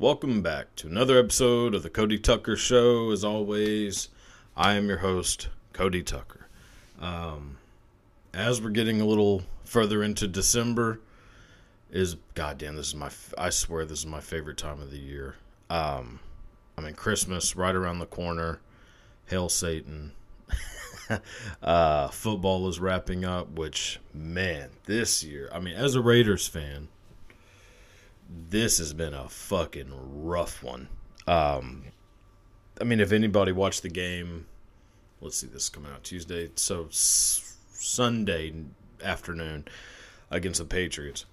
Welcome back to another episode of the Cody Tucker Show. As always, I am your host, Cody Tucker. Um, as we're getting a little further into December, is goddamn this is my I swear this is my favorite time of the year. Um, I mean Christmas right around the corner. Hail Satan. uh, football is wrapping up, which man, this year. I mean, as a Raiders fan this has been a fucking rough one. Um, I mean, if anybody watched the game, let's see, this is coming out Tuesday, so s- Sunday afternoon against the Patriots.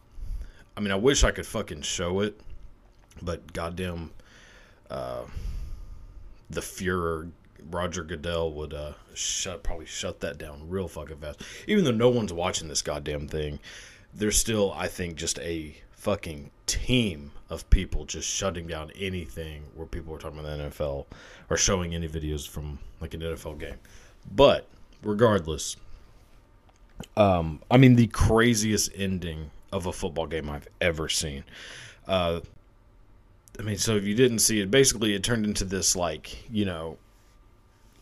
I mean, I wish I could fucking show it, but goddamn, uh, the Fuhrer Roger Goodell would uh, shut probably shut that down real fucking fast. Even though no one's watching this goddamn thing, there's still, I think, just a fucking team of people just shutting down anything where people were talking about the NFL or showing any videos from like an NFL game. But regardless, um, I mean the craziest ending of a football game I've ever seen. Uh, I mean, so if you didn't see it, basically it turned into this like you know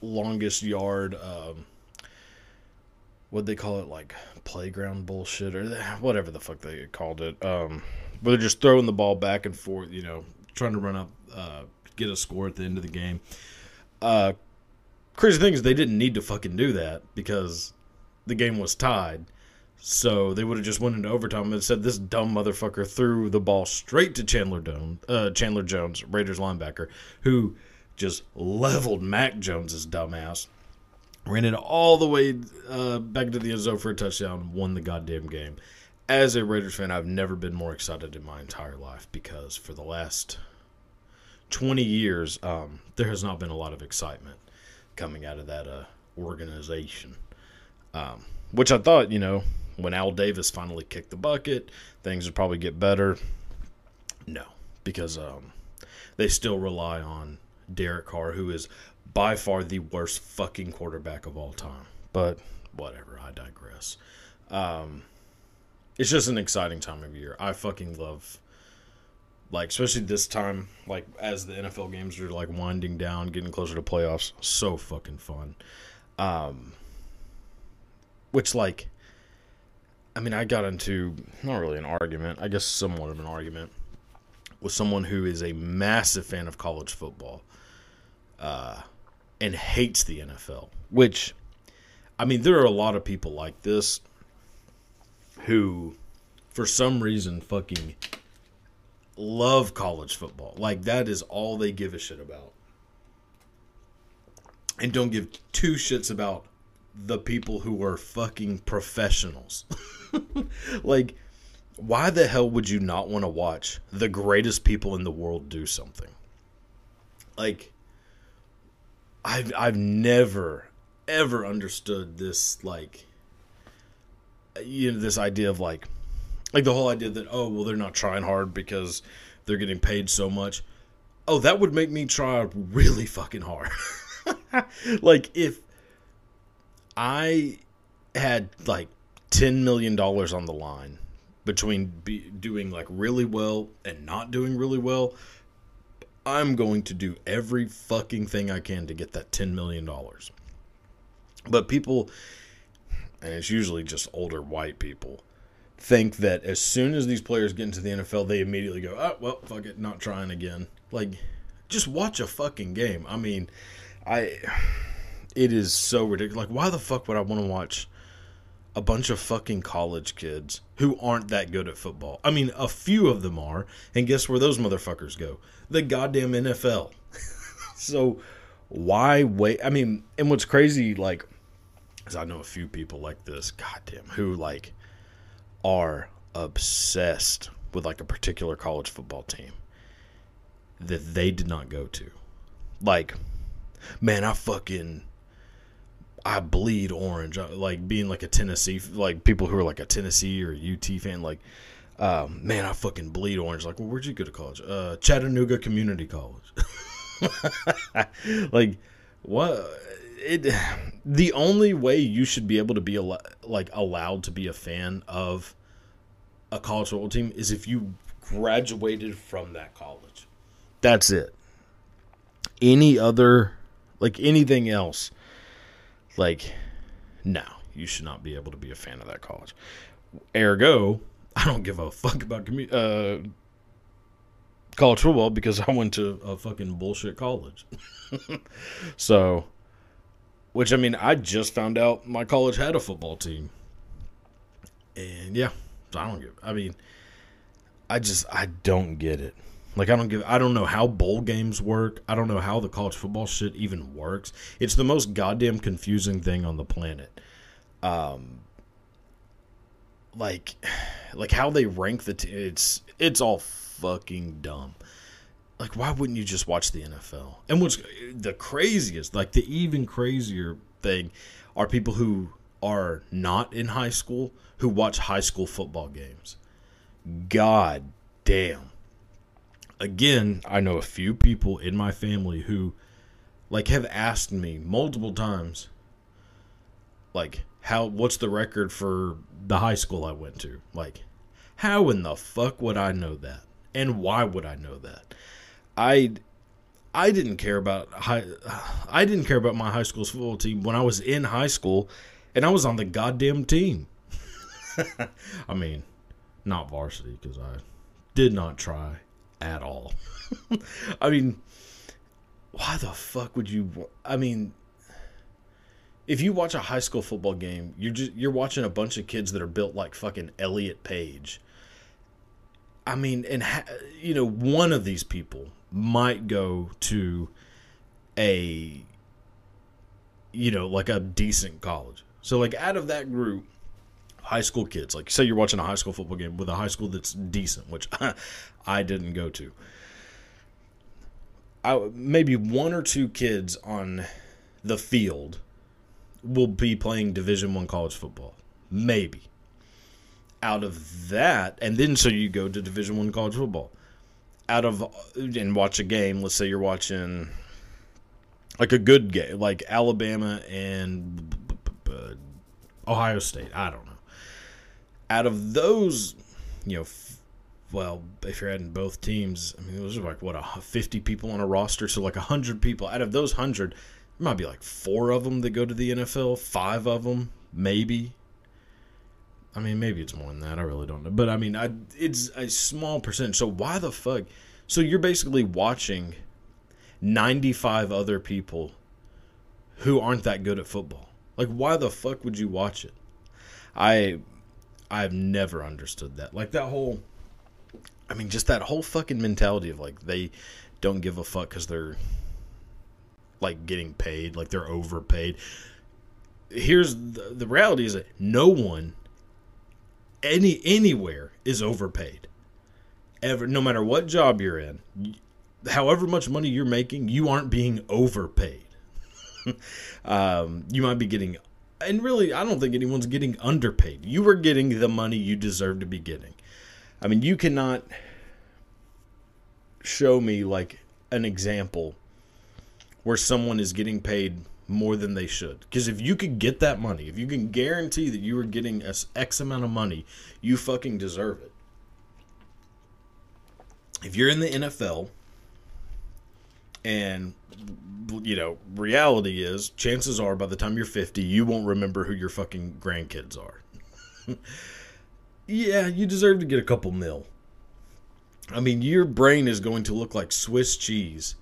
longest yard. Um, what they call it like playground bullshit or whatever the fuck they called it um they're just throwing the ball back and forth you know trying to run up uh get a score at the end of the game. Uh crazy thing is they didn't need to fucking do that because the game was tied. So they would have just went into overtime and said this dumb motherfucker threw the ball straight to Chandler Jones, uh, Chandler Jones, Raiders linebacker, who just leveled Mac Jones's dumbass ran it all the way uh, back to the end zone for a touchdown, won the goddamn game. As a Raiders fan, I've never been more excited in my entire life because for the last 20 years, um, there has not been a lot of excitement coming out of that uh, organization. Um, which I thought, you know, when Al Davis finally kicked the bucket, things would probably get better. No, because um, they still rely on Derek Carr, who is by far the worst fucking quarterback of all time. But whatever, I digress. Um, it's just an exciting time of year. I fucking love, like, especially this time, like, as the NFL games are, like, winding down, getting closer to playoffs. So fucking fun. Um, which, like, I mean, I got into, not really an argument, I guess somewhat of an argument with someone who is a massive fan of college football. Uh, and hates the NFL. Which, I mean, there are a lot of people like this who, for some reason, fucking love college football. Like, that is all they give a shit about. And don't give two shits about the people who are fucking professionals. like, why the hell would you not want to watch the greatest people in the world do something? Like, I've I've never ever understood this like you know this idea of like like the whole idea that oh well they're not trying hard because they're getting paid so much. Oh, that would make me try really fucking hard. like if I had like 10 million dollars on the line between be, doing like really well and not doing really well, I'm going to do every fucking thing I can to get that $10 million. But people, and it's usually just older white people, think that as soon as these players get into the NFL, they immediately go, oh, well, fuck it, not trying again. Like, just watch a fucking game. I mean, I. It is so ridiculous. Like, why the fuck would I want to watch a bunch of fucking college kids who aren't that good at football. I mean, a few of them are, and guess where those motherfuckers go? The goddamn NFL. so why wait? I mean, and what's crazy, like, is I know a few people like this, goddamn, who like are obsessed with like a particular college football team that they did not go to. Like, man, I fucking I bleed orange. Like being like a Tennessee, like people who are like a Tennessee or UT fan, like, um, man, I fucking bleed orange. Like, well, where'd you go to college? Uh, Chattanooga Community College. like, what? It. The only way you should be able to be al- like allowed to be a fan of a college football team is if you graduated from that college. That's it. Any other, like anything else, like, no, you should not be able to be a fan of that college. Ergo, I don't give a fuck about commu- uh, college football because I went to a fucking bullshit college. so, which I mean, I just found out my college had a football team. And yeah, I don't give. I mean, I just I don't get it. Like I don't give. I don't know how bowl games work. I don't know how the college football shit even works. It's the most goddamn confusing thing on the planet. Um, like, like how they rank the. T- it's it's all fucking dumb. Like, why wouldn't you just watch the NFL? And what's the craziest, like the even crazier thing, are people who are not in high school who watch high school football games. God damn. Again, I know a few people in my family who like have asked me multiple times like how what's the record for the high school I went to? Like how in the fuck would I know that? And why would I know that? I I didn't care about high I didn't care about my high school's football team when I was in high school and I was on the goddamn team. I mean, not varsity because I did not try at all. I mean, why the fuck would you? I mean, if you watch a high school football game, you're just you're watching a bunch of kids that are built like fucking Elliot Page. I mean, and ha- you know, one of these people might go to a you know, like a decent college. So like out of that group, high school kids, like say you're watching a high school football game with a high school that's decent, which I didn't go to. I, maybe one or two kids on the field will be playing Division One college football. Maybe. Out of that, and then so you go to Division One college football. Out of and watch a game. Let's say you're watching like a good game, like Alabama and uh, Ohio State. I don't know. Out of those, you know, well, if you're adding both teams, I mean, those are like what a 50 people on a roster, so like 100 people. Out of those 100, there might be like four of them that go to the NFL, five of them, maybe. I mean, maybe it's more than that. I really don't know. But I mean, I, it's a small percentage. So why the fuck? So you're basically watching 95 other people who aren't that good at football. Like, why the fuck would you watch it? I, I've never understood that. Like that whole, I mean, just that whole fucking mentality of like they don't give a fuck because they're like getting paid, like they're overpaid. Here's the, the reality: is that no one, any anywhere, is overpaid. Ever, no matter what job you're in, however much money you're making, you aren't being overpaid. um, you might be getting, and really, I don't think anyone's getting underpaid. You are getting the money you deserve to be getting. I mean, you cannot show me like an example where someone is getting paid more than they should. Because if you could get that money, if you can guarantee that you are getting X amount of money, you fucking deserve it. If you're in the NFL and you know, reality is chances are by the time you're 50, you won't remember who your fucking grandkids are. yeah, you deserve to get a couple mil. I mean, your brain is going to look like Swiss cheese,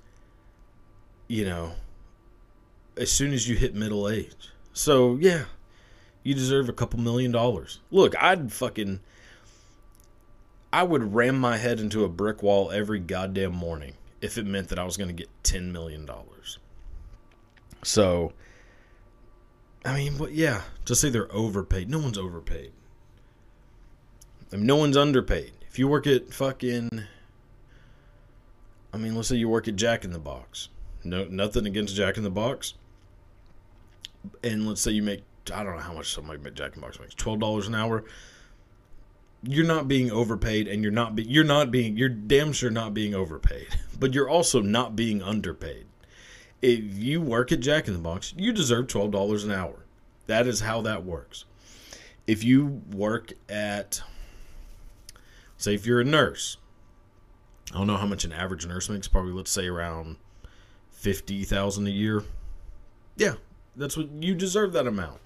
you know, as soon as you hit middle age. So, yeah, you deserve a couple million dollars. Look, I'd fucking. I would ram my head into a brick wall every goddamn morning if it meant that I was going to get $10 million. So, I mean, but yeah, just say they're overpaid. No one's overpaid. I mean, no one's underpaid. If you work at fucking, I mean, let's say you work at Jack in the Box. No, nothing against Jack in the Box. And let's say you make, I don't know how much somebody at Jack in the Box makes, twelve dollars an hour. You're not being overpaid, and you're not be, you're not being you're damn sure not being overpaid, but you're also not being underpaid. If you work at Jack in the Box, you deserve twelve dollars an hour. That is how that works. If you work at say if you're a nurse I don't know how much an average nurse makes. Probably let's say around fifty thousand a year. Yeah, that's what you deserve that amount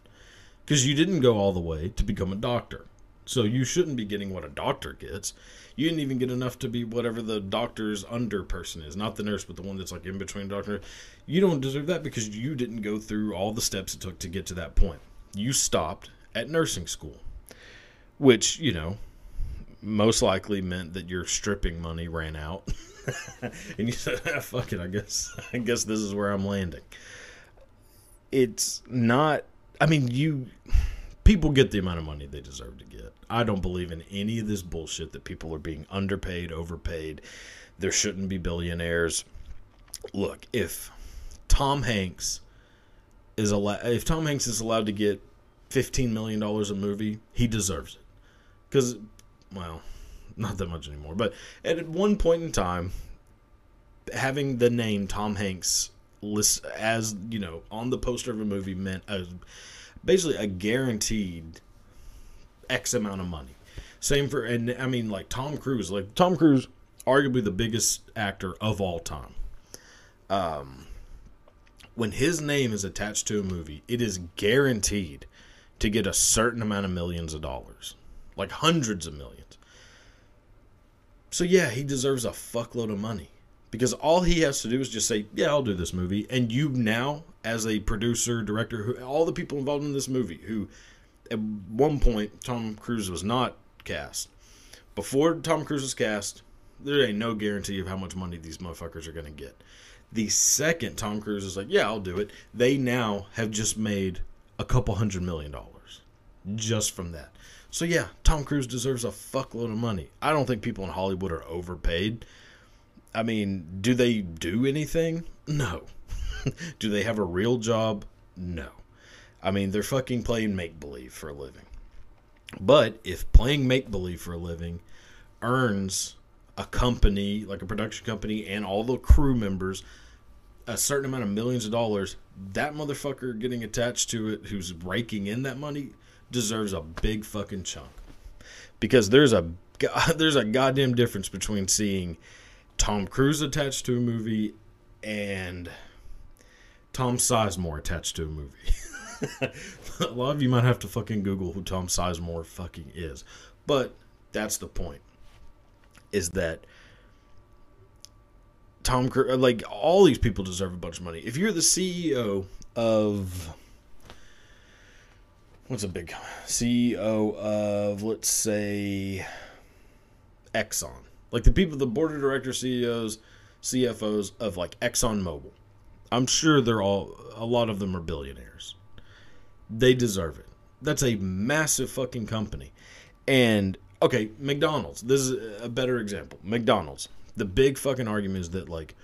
because you didn't go all the way to become a doctor. So you shouldn't be getting what a doctor gets. You didn't even get enough to be whatever the doctor's under person is, not the nurse, but the one that's like in between doctor. You don't deserve that because you didn't go through all the steps it took to get to that point. You stopped at nursing school, which, you know, most likely meant that your stripping money ran out. and you said, ah, "Fuck it, I guess I guess this is where I'm landing." It's not I mean, you people get the amount of money they deserve to get. I don't believe in any of this bullshit that people are being underpaid, overpaid. There shouldn't be billionaires. Look, if Tom Hanks is allowed, if Tom Hanks is allowed to get fifteen million dollars a movie, he deserves it. Because, well, not that much anymore. But at one point in time, having the name Tom Hanks list as you know on the poster of a movie meant a, basically a guaranteed X amount of money. Same for and I mean like Tom Cruise, like Tom Cruise, arguably the biggest actor of all time. Um, when his name is attached to a movie, it is guaranteed to get a certain amount of millions of dollars, like hundreds of millions. So yeah, he deserves a fuckload of money because all he has to do is just say, "Yeah, I'll do this movie," and you now, as a producer, director, who all the people involved in this movie, who at one point Tom Cruise was not cast. Before Tom Cruise was cast, there ain't no guarantee of how much money these motherfuckers are gonna get. The second Tom Cruise is like, "Yeah, I'll do it," they now have just made a couple hundred million dollars just from that. So yeah, Tom Cruise deserves a fuckload of money. I don't think people in Hollywood are overpaid. I mean, do they do anything? No. do they have a real job? No. I mean, they're fucking playing make believe for a living. But if playing make believe for a living earns a company, like a production company, and all the crew members a certain amount of millions of dollars, that motherfucker getting attached to it who's raking in that money deserves a big fucking chunk. Because there's a there's a goddamn difference between seeing Tom Cruise attached to a movie and Tom Sizemore attached to a movie. a lot of you might have to fucking Google who Tom Sizemore fucking is. But that's the point. Is that Tom like all these people deserve a bunch of money. If you're the CEO of what's a big CEO of let's say Exxon like the people, the board of directors, CEOs, CFOs of like ExxonMobil. I'm sure they're all, a lot of them are billionaires. They deserve it. That's a massive fucking company. And okay, McDonald's. This is a better example. McDonald's. The big fucking argument is that like,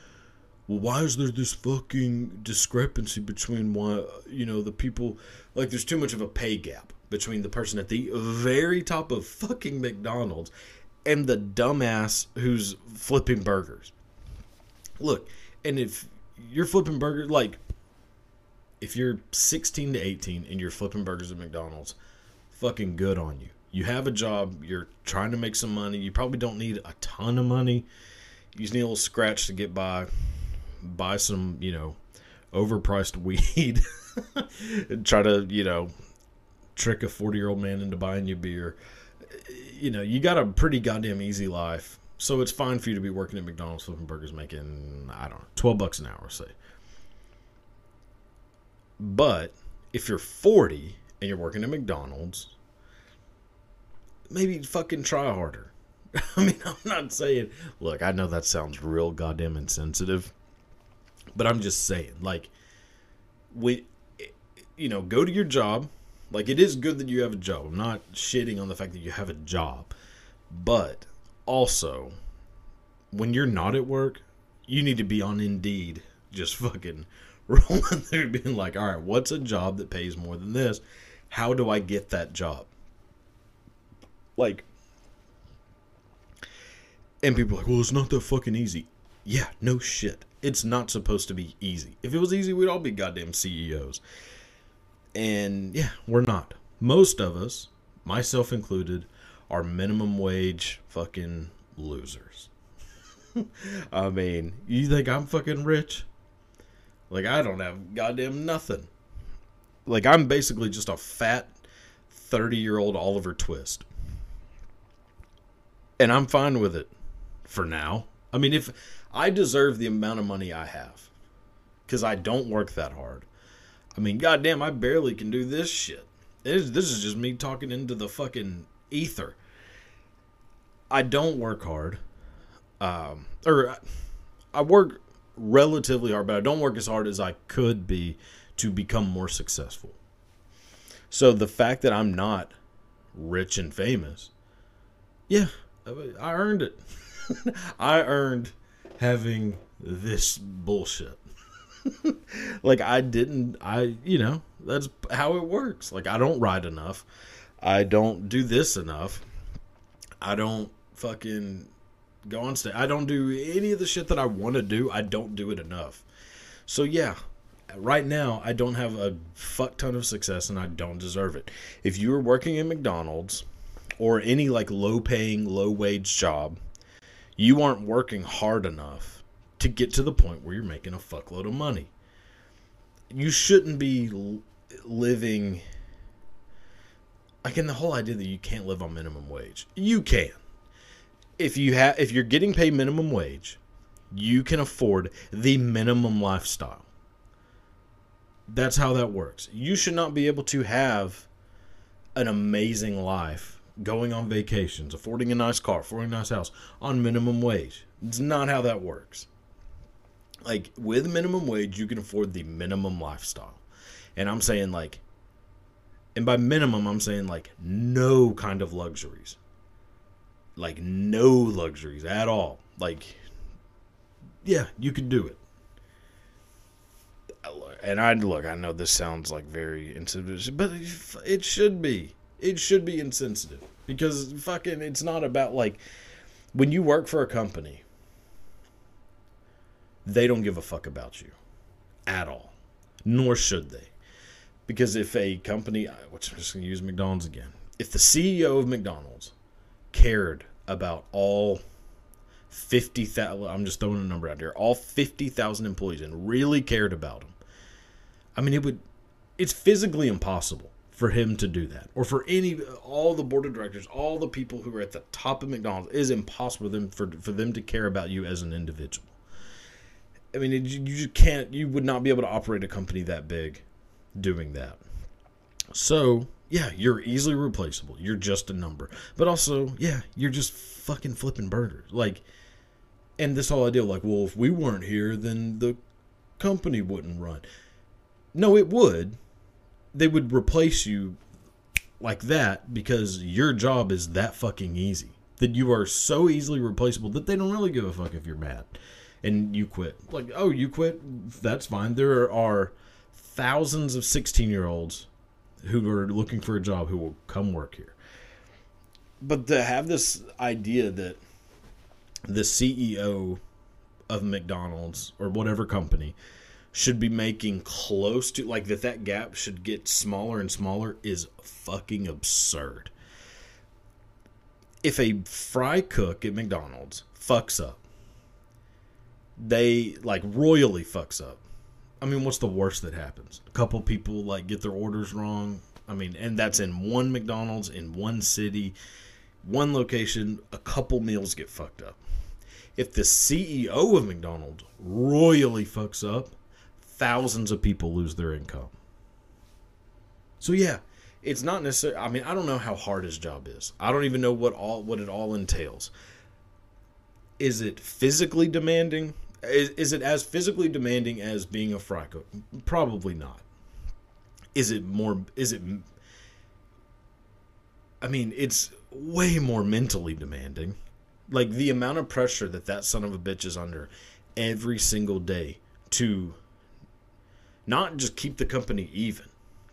well, why is there this fucking discrepancy between why you know the people like there's too much of a pay gap between the person at the very top of fucking McDonald's and the dumbass who's flipping burgers. Look, and if you're flipping burgers, like if you're 16 to 18 and you're flipping burgers at McDonald's, fucking good on you. You have a job, you're trying to make some money. You probably don't need a ton of money. You just need a little scratch to get by. Buy some, you know, overpriced weed. and try to, you know, trick a 40 year old man into buying you beer you know, you got a pretty goddamn easy life. So it's fine for you to be working at McDonald's flipping burgers making, I don't know, 12 bucks an hour, say. But if you're 40 and you're working at McDonald's, maybe fucking try harder. I mean, I'm not saying, look, I know that sounds real goddamn insensitive, but I'm just saying, like, we, you know, go to your job, like it is good that you have a job. I'm not shitting on the fact that you have a job. But also when you're not at work, you need to be on Indeed just fucking rolling through being like, "All right, what's a job that pays more than this? How do I get that job?" Like and people are like, "Well, it's not that fucking easy." Yeah, no shit. It's not supposed to be easy. If it was easy, we'd all be goddamn CEOs. And yeah, we're not. Most of us, myself included, are minimum wage fucking losers. I mean, you think I'm fucking rich? Like, I don't have goddamn nothing. Like, I'm basically just a fat 30 year old Oliver Twist. And I'm fine with it for now. I mean, if I deserve the amount of money I have, because I don't work that hard. I mean, goddamn, I barely can do this shit. this is just me talking into the fucking ether. I don't work hard. Um, or I work relatively hard, but I don't work as hard as I could be to become more successful. So the fact that I'm not rich and famous, yeah, I earned it. I earned having this bullshit. like I didn't I you know, that's how it works. Like I don't ride enough. I don't do this enough. I don't fucking go on stage. I don't do any of the shit that I want to do. I don't do it enough. So yeah, right now I don't have a fuck ton of success and I don't deserve it. If you were working at McDonald's or any like low paying, low wage job, you aren't working hard enough to get to the point where you're making a fuckload of money. You shouldn't be living like in the whole idea that you can't live on minimum wage. You can. If you have if you're getting paid minimum wage, you can afford the minimum lifestyle. That's how that works. You should not be able to have an amazing life going on vacations, affording a nice car, affording a nice house on minimum wage. It's not how that works like with minimum wage you can afford the minimum lifestyle and i'm saying like and by minimum i'm saying like no kind of luxuries like no luxuries at all. Like yeah you could do it. And i look i know this sounds like very insensitive but it should be. It should be insensitive because fucking it's not about like when you work for a company they don't give a fuck about you at all, nor should they. Because if a company, which I'm just going to use McDonald's again, if the CEO of McDonald's cared about all 50,000, I'm just throwing a number out here, all 50,000 employees and really cared about them, I mean, it would, it's physically impossible for him to do that or for any all the board of directors all the people who are at the top of mcdonald's it is impossible for them for, for them to care about you as an individual I mean, it, you just can't. You would not be able to operate a company that big doing that. So yeah, you're easily replaceable. You're just a number. But also, yeah, you're just fucking flipping burgers. Like, and this whole idea, like, well, if we weren't here, then the company wouldn't run. No, it would. They would replace you like that because your job is that fucking easy. That you are so easily replaceable that they don't really give a fuck if you're mad and you quit. Like, oh, you quit? That's fine. There are thousands of 16 year olds who are looking for a job who will come work here. But to have this idea that the CEO of McDonald's or whatever company should be making close to like that that gap should get smaller and smaller is fucking absurd. If a fry cook at McDonald's fucks up they like royally fucks up. I mean, what's the worst that happens? A couple people like get their orders wrong. I mean, and that's in one McDonald's in one city, one location, a couple meals get fucked up. If the CEO of McDonald's royally fucks up, thousands of people lose their income. So yeah, it's not necessarily I mean, I don't know how hard his job is. I don't even know what all what it all entails. Is it physically demanding? Is, is it as physically demanding as being a fry cook? Probably not. Is it more? Is it? I mean, it's way more mentally demanding. Like the amount of pressure that that son of a bitch is under every single day to not just keep the company even,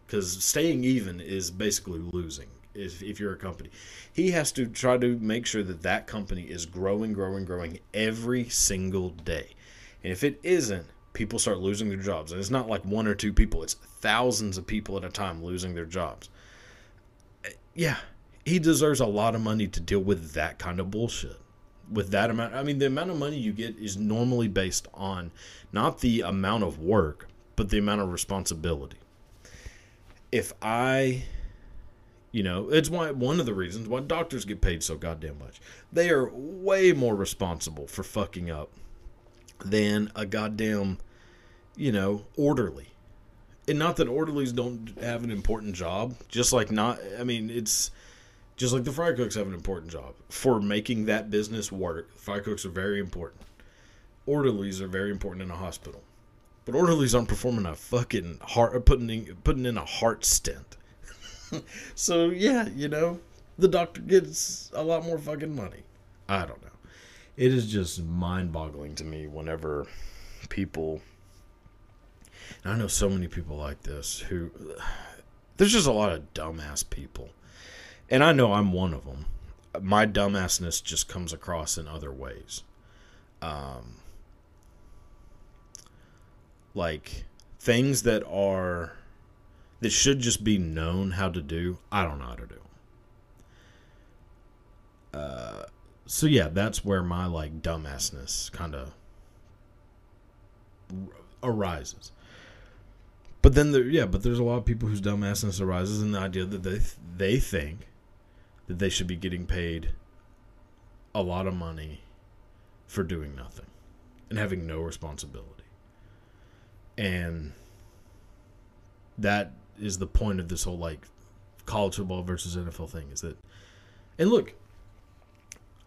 because staying even is basically losing if, if you're a company. He has to try to make sure that that company is growing, growing, growing every single day. And if it isn't, people start losing their jobs. And it's not like one or two people, it's thousands of people at a time losing their jobs. Eh, yeah, he deserves a lot of money to deal with that kind of bullshit. with that amount. I mean, the amount of money you get is normally based on not the amount of work, but the amount of responsibility. If I, you know, it's why one of the reasons why doctors get paid so goddamn much. They are way more responsible for fucking up than a goddamn, you know, orderly. And not that orderlies don't have an important job, just like not, I mean, it's just like the fry cooks have an important job for making that business work. Fry cooks are very important. Orderlies are very important in a hospital. But orderlies aren't performing a fucking heart, uh, putting in, putting in a heart stent. so yeah, you know, the doctor gets a lot more fucking money. I don't know. It is just mind-boggling to me whenever people. I know so many people like this who. There's just a lot of dumbass people and I know I'm one of them. My dumbassness just comes across in other ways. Um, like things that are that should just be known how to do. I don't know how to do. Uh, so yeah, that's where my like dumbassness kind of arises. But then there, yeah, but there's a lot of people whose dumbassness arises in the idea that they they think that they should be getting paid a lot of money for doing nothing and having no responsibility. And that is the point of this whole like college football versus NFL thing is that and look,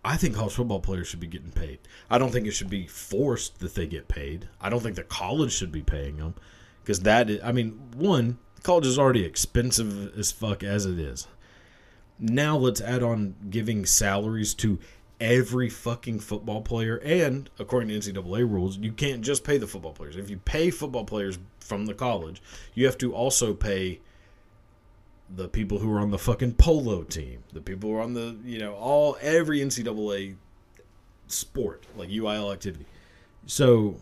I think college football players should be getting paid. I don't think it should be forced that they get paid. I don't think the college should be paying them because that is, I mean, one, college is already expensive as fuck as it is. Now let's add on giving salaries to every fucking football player. And according to NCAA rules, you can't just pay the football players. If you pay football players from the college, you have to also pay the people who are on the fucking polo team, the people who are on the, you know, all every NCAA sport, like UIL activity. So,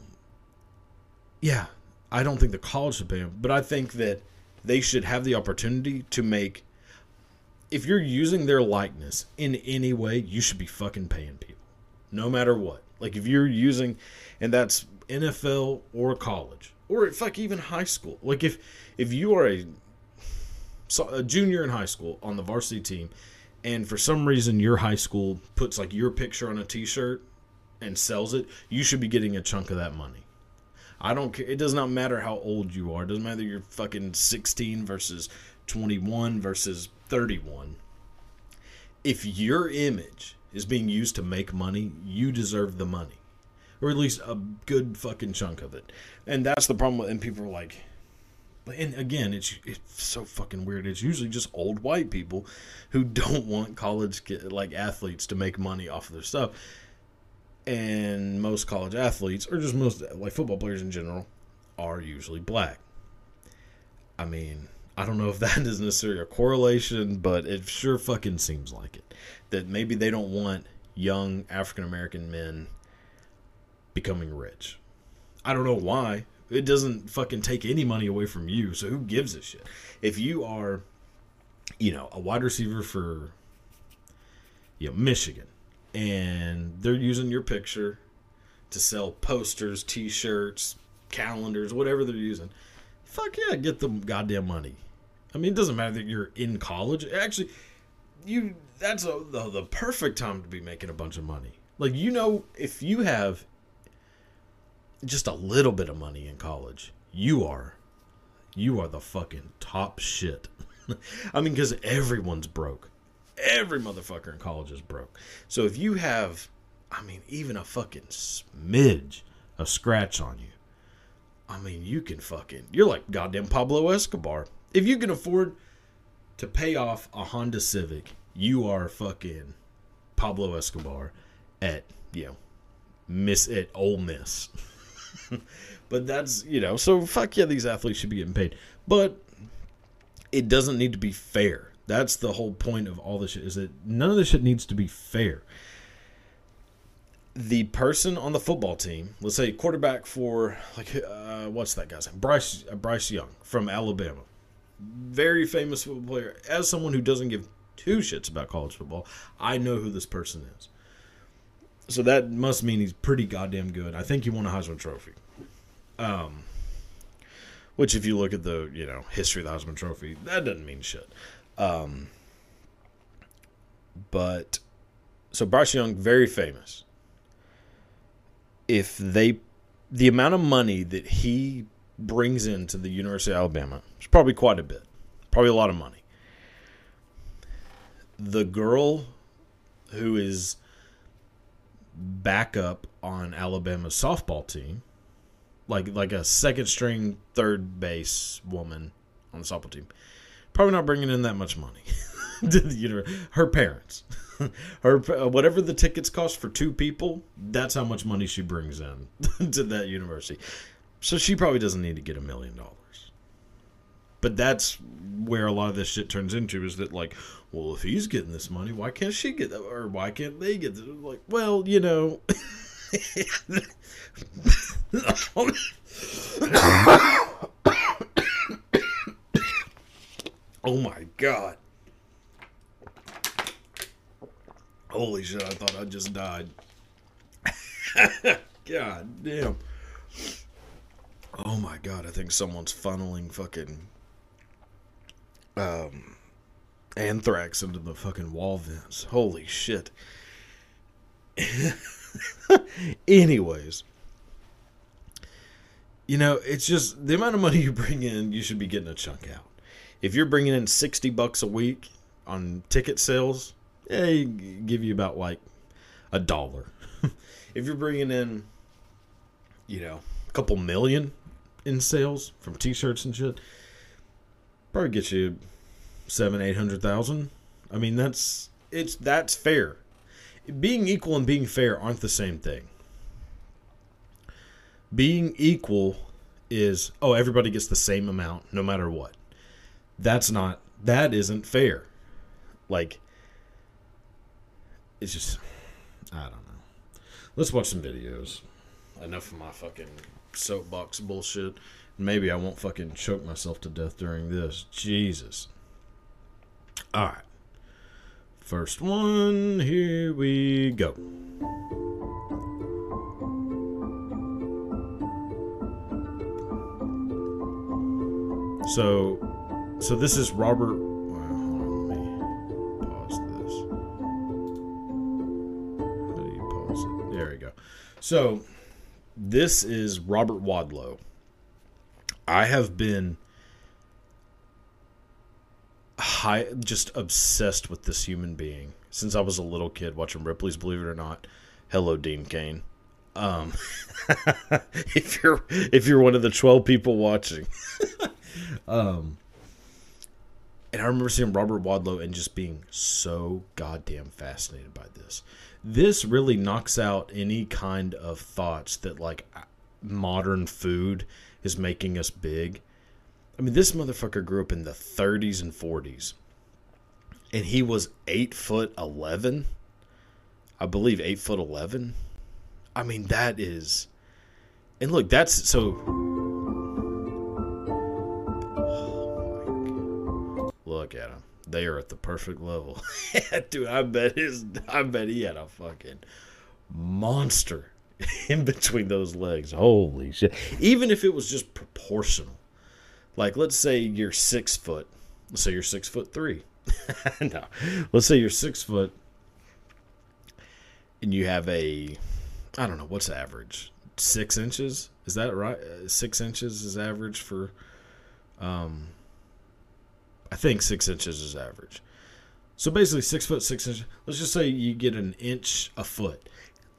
yeah, I don't think the college should pay them, but I think that they should have the opportunity to make if you're using their likeness in any way, you should be fucking paying people, no matter what. Like if you're using, and that's NFL or college or fuck even high school. Like if if you are a a junior in high school on the varsity team, and for some reason your high school puts like your picture on a T-shirt and sells it, you should be getting a chunk of that money. I don't care. It does not matter how old you are. It doesn't matter you're fucking 16 versus 21 versus 31. If your image is being used to make money, you deserve the money. Or at least a good fucking chunk of it. And that's the problem. And people are like, and again, it's it's so fucking weird. It's usually just old white people who don't want college like athletes to make money off of their stuff. And most college athletes, or just most like football players in general, are usually black. I mean, I don't know if that is necessarily a correlation, but it sure fucking seems like it. That maybe they don't want young African American men becoming rich. I don't know why. It doesn't fucking take any money away from you, so who gives a shit? If you are, you know, a wide receiver for, you know, Michigan, and they're using your picture to sell posters, T-shirts, calendars, whatever they're using, fuck yeah, get the goddamn money. I mean, it doesn't matter that you're in college. Actually, you that's a, the, the perfect time to be making a bunch of money. Like you know, if you have just a little bit of money in college, you are you are the fucking top shit. I mean, because everyone's broke. Every motherfucker in college is broke. So if you have, I mean, even a fucking smidge of scratch on you, I mean, you can fucking, you're like goddamn Pablo Escobar if you can afford to pay off a Honda Civic, you are fucking Pablo Escobar at you know Miss at Ole Miss. but that's you know so fuck yeah, these athletes should be getting paid, but it doesn't need to be fair. That's the whole point of all this shit is that none of this shit needs to be fair. The person on the football team, let's say quarterback for like uh, what's that guy's name? Bryce uh, Bryce Young from Alabama very famous football player. As someone who doesn't give two shits about college football, I know who this person is. So that must mean he's pretty goddamn good. I think he won a Heisman Trophy. Um, which, if you look at the you know history of the Heisman Trophy, that doesn't mean shit. Um, but so Bryce Young, very famous. If they, the amount of money that he brings into the University of Alabama is probably quite a bit, probably a lot of money. The girl who is backup on Alabama's softball team, like like a second string third base woman on the softball team, probably not bringing in that much money. to the university. Her parents, her uh, whatever the tickets cost for two people, that's how much money she brings in to that university. So she probably doesn't need to get a million dollars. But that's where a lot of this shit turns into is that like, well, if he's getting this money, why can't she get that, or why can't they get this? Like, well, you know. oh my god. Holy shit, I thought I just died. god damn. Oh my god, I think someone's funneling fucking um anthrax into the fucking wall vents. Holy shit. Anyways, you know, it's just the amount of money you bring in, you should be getting a chunk out. If you're bringing in 60 bucks a week on ticket sales, they give you about like a dollar. if you're bringing in, you know, a couple million in sales from t-shirts and shit, probably get you seven, eight hundred thousand. I mean, that's it's that's fair. Being equal and being fair aren't the same thing. Being equal is oh everybody gets the same amount no matter what. That's not that isn't fair. Like it's just I don't know. Let's watch some videos. Enough of my fucking soapbox bullshit. Maybe I won't fucking choke myself to death during this. Jesus. All right. First one, here we go. So, so this is Robert. Well, let me pause this. How do you pause it? There we go. So, this is Robert Wadlow. I have been high, just obsessed with this human being since I was a little kid watching Ripley's Believe It or Not. Hello, Dean Cain. Um, if you're if you're one of the twelve people watching, um, and I remember seeing Robert Wadlow and just being so goddamn fascinated by this. This really knocks out any kind of thoughts that like modern food is making us big. I mean, this motherfucker grew up in the 30s and 40s, and he was eight foot eleven. I believe eight foot eleven. I mean, that is, and look, that's so. Oh look at him. They are at the perfect level. Dude, I bet his I bet he had a fucking monster in between those legs. Holy shit. Even if it was just proportional. Like let's say you're six foot. Let's say you're six foot three. no. Let's say you're six foot and you have a I don't know, what's average? Six inches? Is that right? Uh, six inches is average for um I think six inches is average. So basically, six foot six inches. Let's just say you get an inch a foot.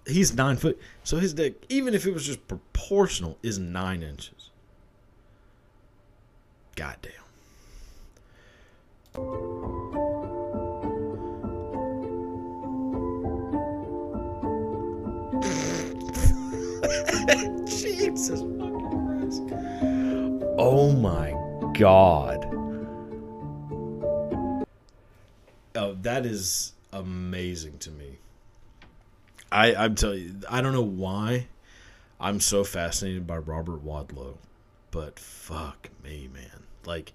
He's nine foot, so his dick, even if it was just proportional, is nine inches. Goddamn. Jesus fucking Christ. Oh my god. Oh, that is amazing to me. I I'm telling you, I don't know why I'm so fascinated by Robert Wadlow, but fuck me, man. Like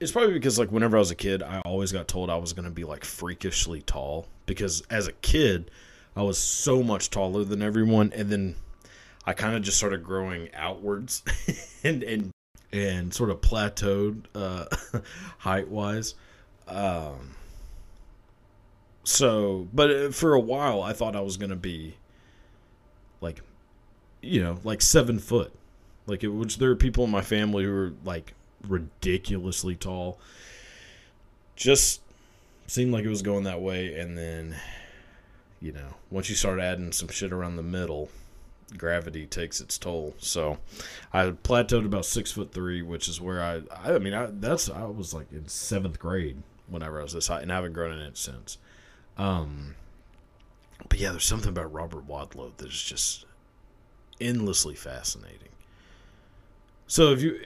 it's probably because like whenever I was a kid, I always got told I was going to be like freakishly tall because as a kid, I was so much taller than everyone, and then I kind of just started growing outwards and and and sort of plateaued uh, height wise. Um, so, but uh, for a while, I thought I was gonna be like, you know, like seven foot. Like, it, which there are people in my family who are like ridiculously tall. Just seemed like it was going that way, and then, you know, once you start adding some shit around the middle, gravity takes its toll. So, I plateaued about six foot three, which is where I, I mean, I that's I was like in seventh grade whenever I was this high, and I haven't grown an inch since. Um, but yeah, there's something about Robert Wadlow that is just endlessly fascinating. So if you,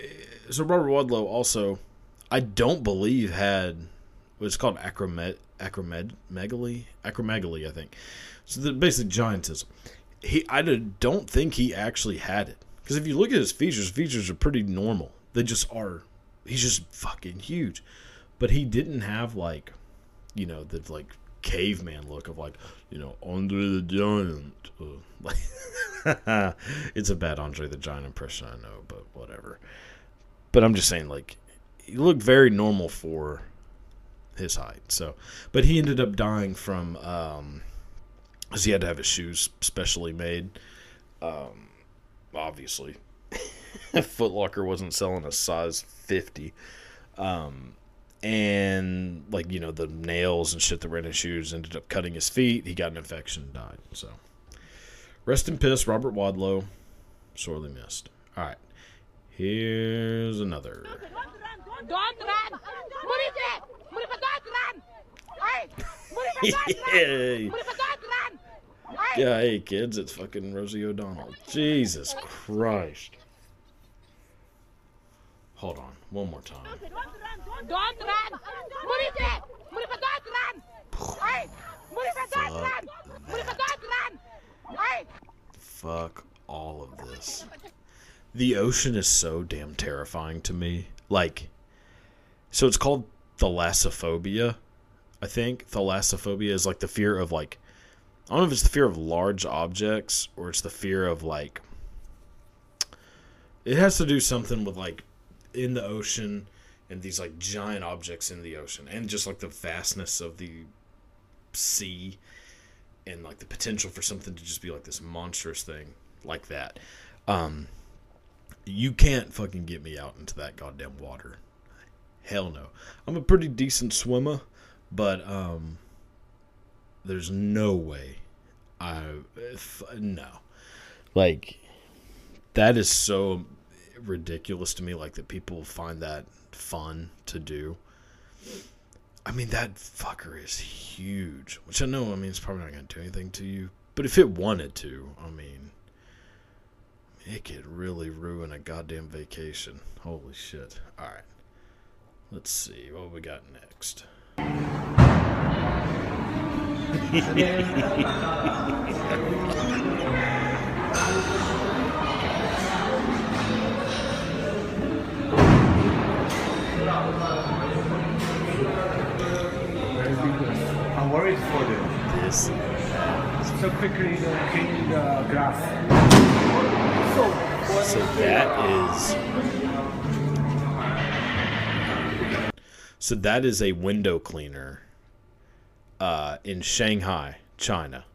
so Robert Wadlow also, I don't believe had what's called acromet acromegaly acromegaly I think. So the basically giantism. He I don't think he actually had it because if you look at his features, features are pretty normal. They just are. He's just fucking huge, but he didn't have like, you know, the like caveman look of like, you know, Andre the Giant. Uh, like, it's a bad Andre the Giant impression, I know, but whatever. But I'm just saying, like, he looked very normal for his height. So, but he ended up dying from, um, because he had to have his shoes specially made. Um, obviously, Foot Locker wasn't selling a size 50. Um, and like you know the nails and shit that were in his shoes ended up cutting his feet. He got an infection and died. So rest in peace, Robert Wadlow. Sorely missed. All right, here's another. Don't run! What is it? Hey! Yeah, hey kids, it's fucking Rosie O'Donnell. Jesus Christ. Hold on, one more time. Don't run! Don't run! Hey! Don't run! Don't run! Hey! Fuck all of this. The ocean is so damn terrifying to me. Like, so it's called thalassophobia, I think. Thalassophobia is like the fear of like, I don't know if it's the fear of large objects or it's the fear of like, it has to do something with like in the ocean and these like giant objects in the ocean and just like the vastness of the sea and like the potential for something to just be like this monstrous thing like that. Um you can't fucking get me out into that goddamn water. Hell no. I'm a pretty decent swimmer but um there's no way i if, no. Like that is so ridiculous to me like that people find that fun to do. I mean, that fucker is huge, which I know, I mean, it's probably not going to do anything to you. But if it wanted to, I mean, it could really ruin a goddamn vacation. Holy shit. All right. Let's see what we got next. I'm worried for you. This. So quickly uh, cleaning the grass. So that is. So that is a window cleaner uh, in Shanghai, China.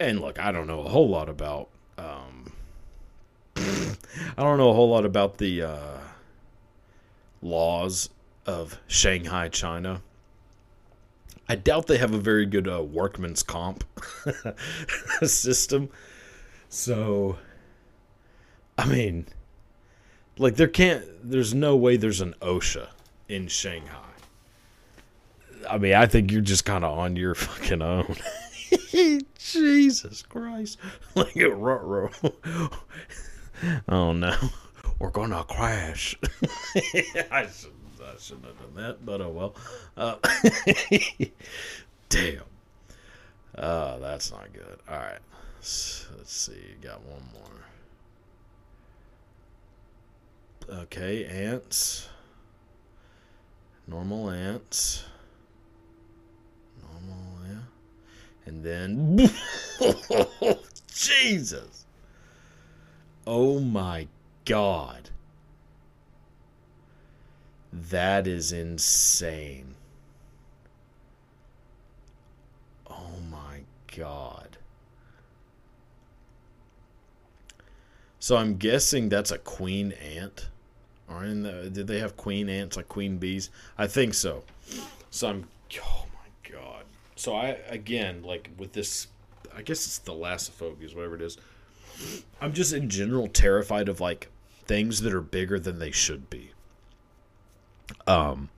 And look, I don't know a whole lot about. Um, I don't know a whole lot about the uh, laws of Shanghai, China. I doubt they have a very good uh, workman's comp system. So, I mean, like there can't, there's no way there's an OSHA in Shanghai. I mean, I think you're just kind of on your fucking own. Jesus Christ. Like a row. oh no. We're gonna crash. I, should, I shouldn't have done that, but oh well. Uh, damn. Oh, that's not good. All right. Let's, let's see. Got one more. Okay, ants. Normal ants. Normal, yeah. And then Jesus. Oh my god. That is insane. Oh my god. So I'm guessing that's a queen ant. Or in the did they have queen ants like queen bees? I think so. So I'm oh my god. So I again like with this I guess it's the thalassophobias, whatever it is. I'm just in general terrified of like things that are bigger than they should be. Um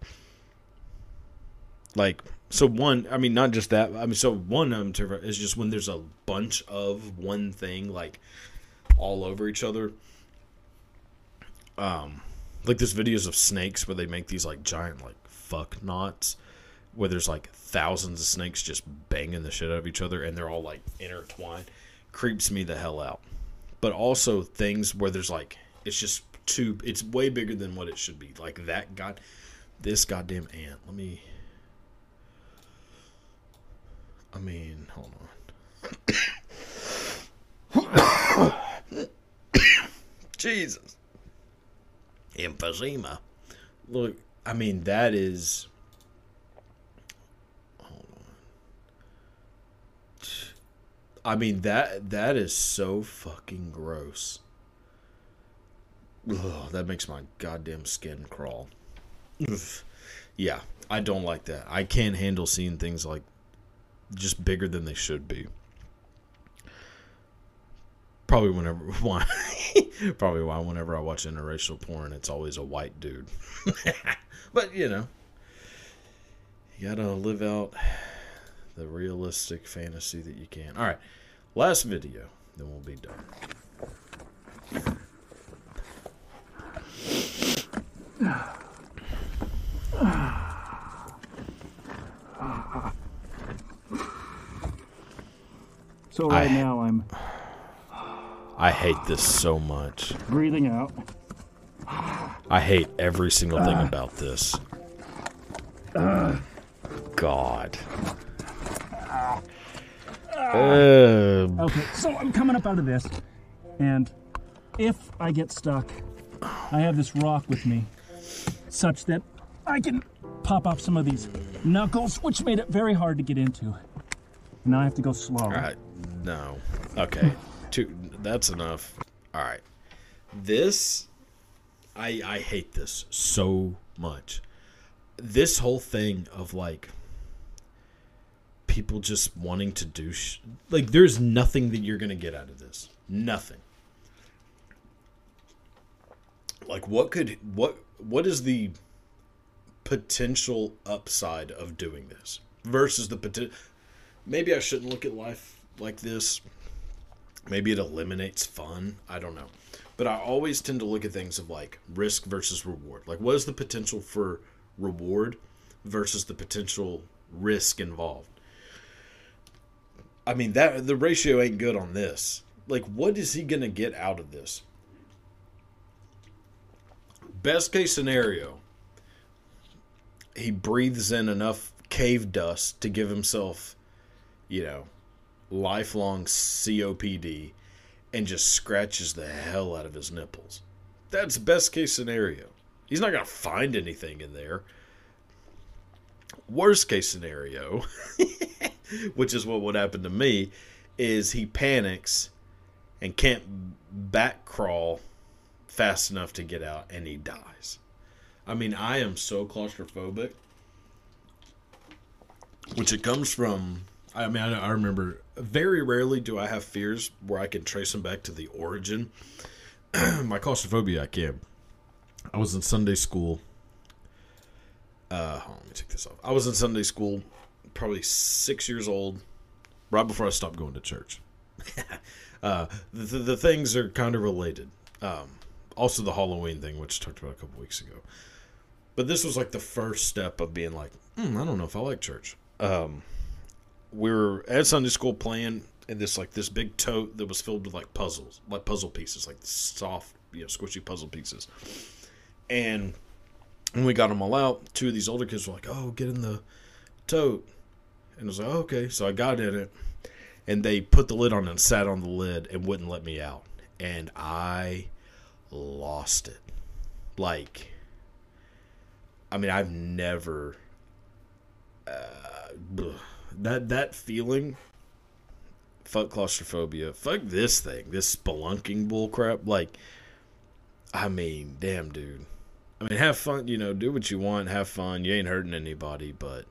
like so one I mean not just that I mean so one terrified is just when there's a bunch of one thing like all over each other. Um like there's videos of snakes where they make these like giant like fuck knots where there's like thousands of snakes just banging the shit out of each other and they're all like intertwined creeps me the hell out but also things where there's like it's just too it's way bigger than what it should be like that god this goddamn ant let me i mean hold on jesus emphysema look i mean that is Hold on. I mean that that is so fucking gross. Ugh, that makes my goddamn skin crawl. Yeah, I don't like that. I can't handle seeing things like just bigger than they should be. Probably whenever why probably why whenever I watch interracial porn it's always a white dude. but you know, you gotta live out the realistic fantasy that you can. All right, last video, then we'll be done. So right I- now I'm I hate this so much. breathing out. I hate every single thing about this. God. Uh, Okay, so I'm coming up out of this, and if I get stuck, I have this rock with me, such that I can pop off some of these knuckles, which made it very hard to get into. Now I have to go slow. all right. No. Okay. Two. That's enough. All right. This, I I hate this so much. This whole thing of like people just wanting to do sh- like there's nothing that you're gonna get out of this. Nothing. Like what could what what is the potential upside of doing this versus the potential maybe I shouldn't look at life like this. Maybe it eliminates fun. I don't know. But I always tend to look at things of like risk versus reward. Like, what is the potential for reward versus the potential risk involved? I mean, that the ratio ain't good on this. Like, what is he going to get out of this? Best case scenario, he breathes in enough cave dust to give himself, you know, lifelong COPD and just scratches the hell out of his nipples. That's best case scenario. He's not going to find anything in there. Worst case scenario, which is what would happen to me, is he panics and can't back crawl fast enough to get out and he dies. I mean, I am so claustrophobic, which it comes from. I mean, I, I remember very rarely do I have fears where I can trace them back to the origin. My claustrophobia, I can. I was in Sunday school. Uh, on, let me take this off. I was in Sunday school, probably six years old, right before I stopped going to church. uh, the, the things are kind of related. Um, also, the Halloween thing, which I talked about a couple weeks ago. But this was like the first step of being like, hmm, I don't know if I like church. Um, we were at Sunday school playing in this like this big tote that was filled with like puzzles, like puzzle pieces, like soft, you know, squishy puzzle pieces. And when we got them all out, two of these older kids were like, "Oh, get in the tote," And I was like, okay. So I got in it, and they put the lid on and sat on the lid and wouldn't let me out. And I lost it. Like, I mean, I've never. Uh, that that feeling. Fuck claustrophobia. Fuck this thing. This spelunking bullcrap. Like, I mean, damn, dude. I mean, have fun. You know, do what you want. Have fun. You ain't hurting anybody, but.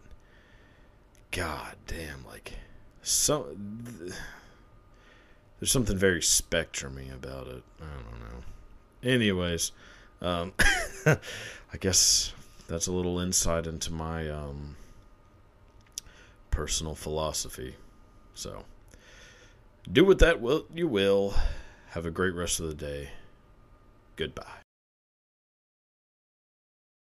God damn, like, so. There's something very spectrumy about it. I don't know. Anyways, um, I guess that's a little insight into my um, personal philosophy. So, do with that what you will. Have a great rest of the day. Goodbye.